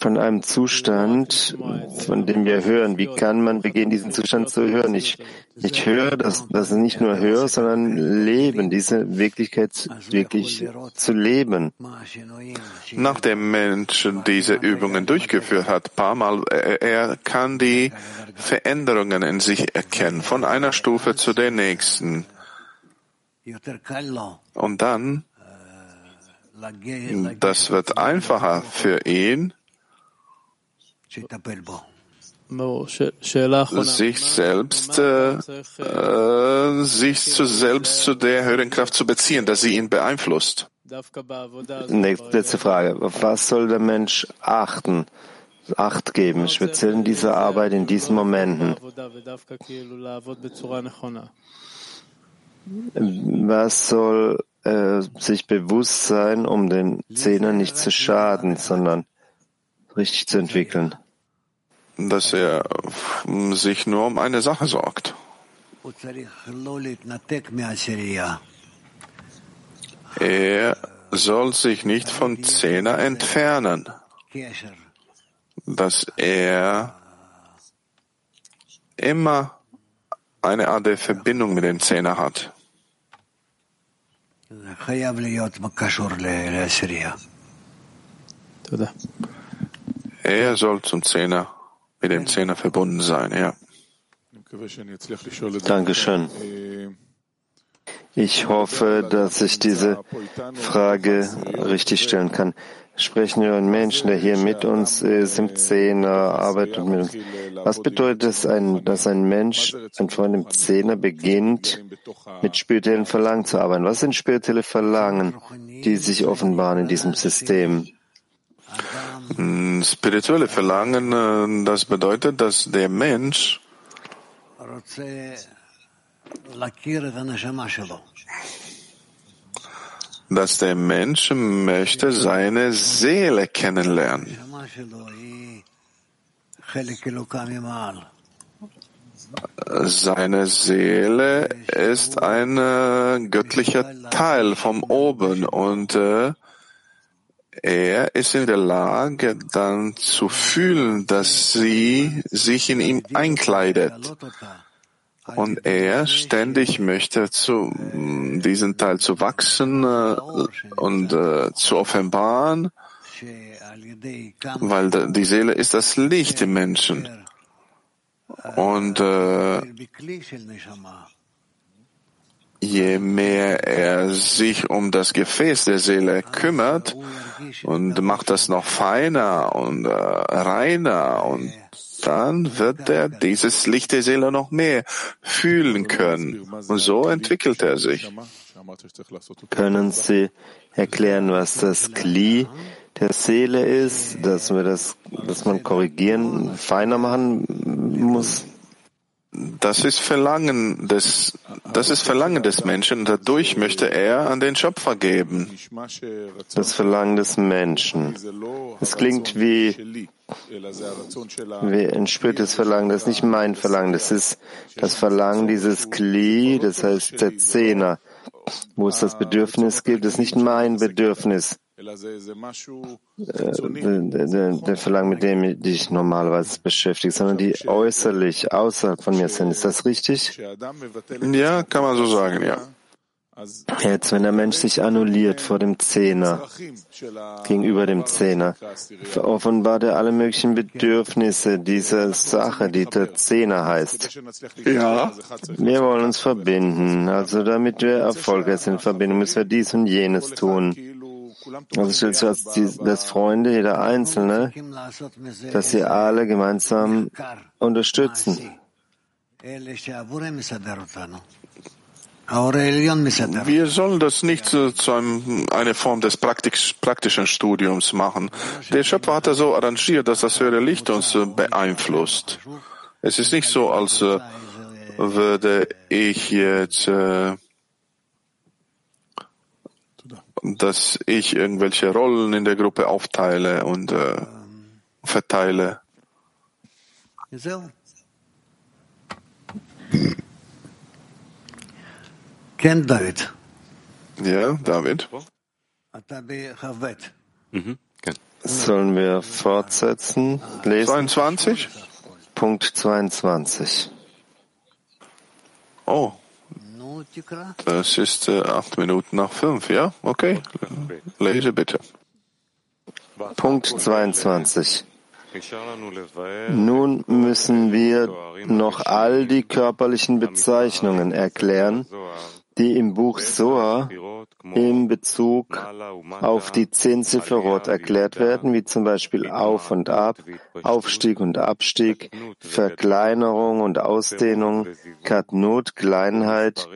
von einem Zustand, von dem wir hören, wie kann man beginnen, diesen Zustand zu hören? Ich, ich höre, dass das nicht nur höre, sondern leben, diese Wirklichkeit wirklich zu leben. Nachdem Mensch diese Übungen durchgeführt hat, paar Mal, er kann die Veränderungen in sich erkennen, von einer Stufe zu der nächsten. Und dann das wird einfacher für ihn, sich selbst, äh, äh, sich zu selbst zu der höheren Kraft zu beziehen, dass sie ihn beeinflusst. Letzte Frage. Auf was soll der Mensch achten? Acht geben, speziell in dieser Arbeit, in diesen Momenten. Was soll äh, sich bewusst sein, um den Zehner nicht zu schaden, sondern richtig zu entwickeln? Dass er sich nur um eine Sache sorgt. Er soll sich nicht von Zehner entfernen, dass er immer eine Art der Verbindung mit dem Zehner hat. Er soll zum Zehner, mit dem Zehner verbunden sein, ja. Dankeschön. Ich hoffe, dass ich diese Frage richtig stellen kann. Sprechen wir einen Menschen, der hier mit uns ist, im Zehner, arbeitet mit uns. Was bedeutet es, dass ein Mensch, ein Freund im Zehner, beginnt, mit spirituellen Verlangen zu arbeiten? Was sind spirituelle Verlangen, die sich offenbaren in diesem System? Spirituelle Verlangen, das bedeutet, dass der Mensch dass der Mensch möchte seine Seele kennenlernen. Seine Seele ist ein äh, göttlicher Teil vom Oben und äh, er ist in der Lage, dann zu fühlen, dass sie sich in ihm einkleidet. Und er ständig möchte zu diesen Teil zu wachsen äh, und äh, zu offenbaren, weil die Seele ist das Licht im Menschen. Und äh, je mehr er sich um das Gefäß der Seele kümmert und macht das noch feiner und äh, reiner und dann wird er dieses Licht der Seele noch mehr fühlen können. Und so entwickelt er sich. Können Sie erklären, was das Kli der Seele ist, dass wir das, dass man korrigieren, feiner machen muss? Das ist Verlangen des, das ist Verlangen des Menschen und dadurch möchte er an den Schöpfer geben. Das Verlangen des Menschen. Es klingt wie entspürt das Verlangen? Das ist nicht mein Verlangen, das ist das Verlangen dieses Kli, das heißt der Zehner. Wo es das Bedürfnis gibt, ist nicht mein Bedürfnis. Äh, der, Verlangen, mit dem ich normalerweise beschäftige, sondern die äußerlich, außerhalb von mir sind. Ist das richtig? Ja, kann man so sagen, ja. Jetzt, wenn der Mensch sich annulliert vor dem Zehner, gegenüber dem Zehner, offenbart er alle möglichen Bedürfnisse dieser Sache, die der Zehner heißt. Ja. Wir wollen uns verbinden. Also damit wir erfolgreich sind in Verbindung, müssen wir dies und jenes tun. Also stellt sich als die, dass Freunde, jeder Einzelne, dass sie alle gemeinsam unterstützen. Wir sollen das nicht zu einem, eine Form des praktisch, praktischen Studiums machen. Der Schöpfer hat das so arrangiert, dass das höhere Licht uns äh, beeinflusst. Es ist nicht so, als äh, würde ich jetzt, äh, dass ich irgendwelche Rollen in der Gruppe aufteile und äh, verteile. Ken David. Ja, David. Mhm. Sollen wir fortsetzen? Lesen. 22? Punkt 22. Oh. Das ist äh, acht Minuten nach fünf, ja? Okay. Lese bitte. Punkt 22. Nun müssen wir noch all die körperlichen Bezeichnungen erklären, die im Buch Soa in Bezug auf die zehn Sephirot erklärt werden, wie zum Beispiel Auf und Ab, Aufstieg und Abstieg, Verkleinerung und Ausdehnung, Katnut, Kleinheit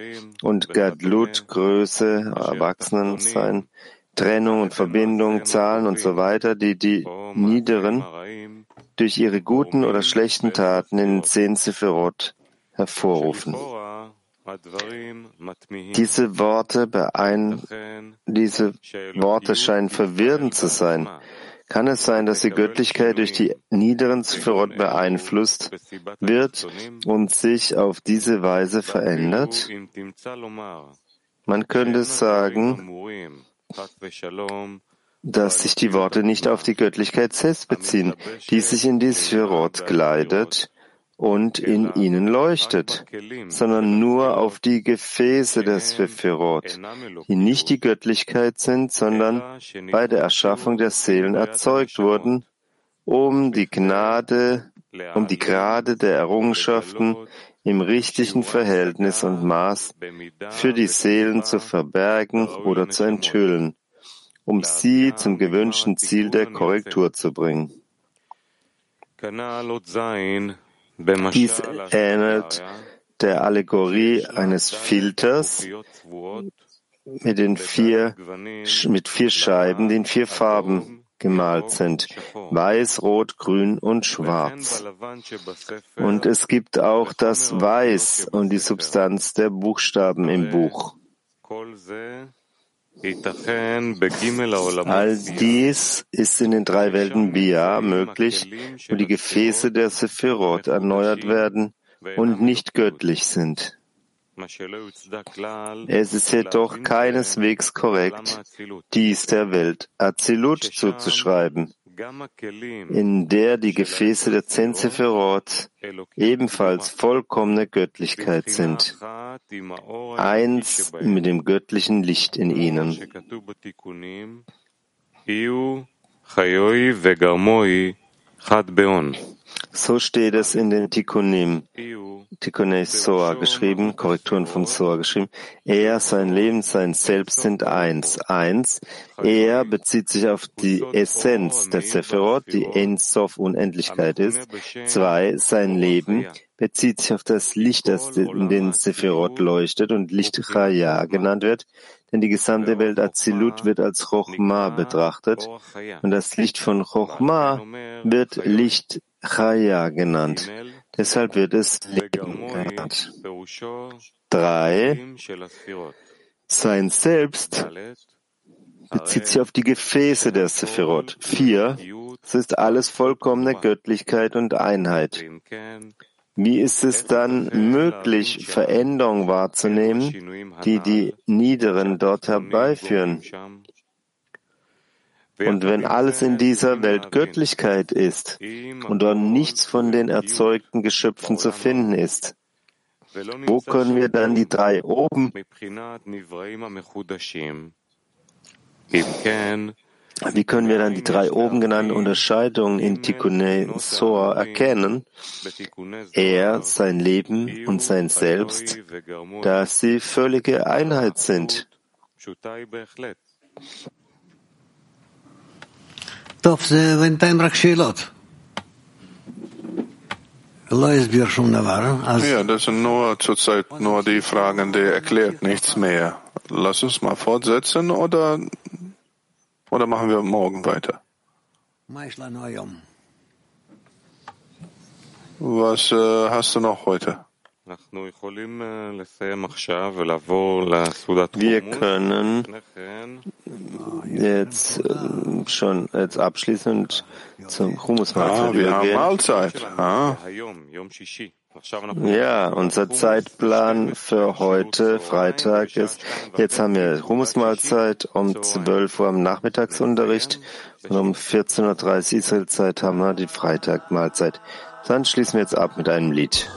und Gadlut, Größe, Erwachsenensein, Trennung und Verbindung, Zahlen und so weiter, die die Niederen durch ihre guten oder schlechten Taten in den zehn Sephirot hervorrufen. Diese Worte, beein, diese Worte scheinen verwirrend zu sein. Kann es sein, dass die Göttlichkeit durch die niederen Sephirot beeinflusst wird und sich auf diese Weise verändert? Man könnte sagen, dass sich die Worte nicht auf die Göttlichkeit selbst beziehen, die sich in die Sephirot kleidet und in ihnen leuchtet, sondern nur auf die Gefäße der Sephirot, die nicht die Göttlichkeit sind, sondern bei der Erschaffung der Seelen erzeugt wurden, um die Gnade, um die Grade der Errungenschaften im richtigen Verhältnis und Maß für die Seelen zu verbergen oder zu enthüllen, um sie zum gewünschten Ziel der Korrektur zu bringen. Dies ähnelt der Allegorie eines Filters mit den vier, mit vier Scheiben, die in vier Farben gemalt sind. Weiß, Rot, Grün und Schwarz. Und es gibt auch das Weiß und die Substanz der Buchstaben im Buch. All dies ist in den drei Welten Bia möglich, wo die Gefäße der Sephirot erneuert werden und nicht göttlich sind. Es ist jedoch keineswegs korrekt, dies der Welt Azilut zuzuschreiben, in der die Gefäße der zehn ebenfalls vollkommene Göttlichkeit sind, eins mit dem göttlichen Licht in ihnen. So steht es in den Tikkunim, Tikkunei Soa geschrieben, Korrekturen von Soa geschrieben. Er, sein Leben, sein Selbst sind eins. Eins. Er bezieht sich auf die Essenz der Sephirot, die Ensof Unendlichkeit ist. Zwei. Sein Leben bezieht sich auf das Licht, das in den Sephirot leuchtet und Licht Chaya genannt wird, denn die gesamte Welt Azilut wird als Chochma betrachtet und das Licht von Chochma wird Licht Chaya genannt. Deshalb wird es Leben genannt. Drei. Sein Selbst bezieht sich auf die Gefäße der Sephirot. Vier. Es ist alles vollkommene Göttlichkeit und Einheit. Wie ist es dann möglich, Veränderungen wahrzunehmen, die die Niederen dort herbeiführen? Und wenn alles in dieser Welt Göttlichkeit ist und dort nichts von den erzeugten Geschöpfen zu finden ist, wo können wir dann die drei oben wie können wir dann die drei oben genannten Unterscheidungen in Tikkunei Soa erkennen? Er, sein Leben und sein Selbst, da sie völlige Einheit sind. Ja, das sind nur zurzeit nur die Fragen, die erklärt nichts mehr. Lass uns mal fortsetzen oder, oder machen wir morgen weiter? Was äh, hast du noch heute? Wir können jetzt äh, schon jetzt abschließend zum Humusmahlzeit Ah, wir haben. Mahlzeit. Ah. Ja, unser Zeitplan für heute, Freitag, ist, jetzt haben wir Humusmahlzeit um 12 Uhr am Nachmittagsunterricht und um 14.30 Uhr Israelzeit haben wir die Freitagmahlzeit. Dann schließen wir jetzt ab mit einem Lied.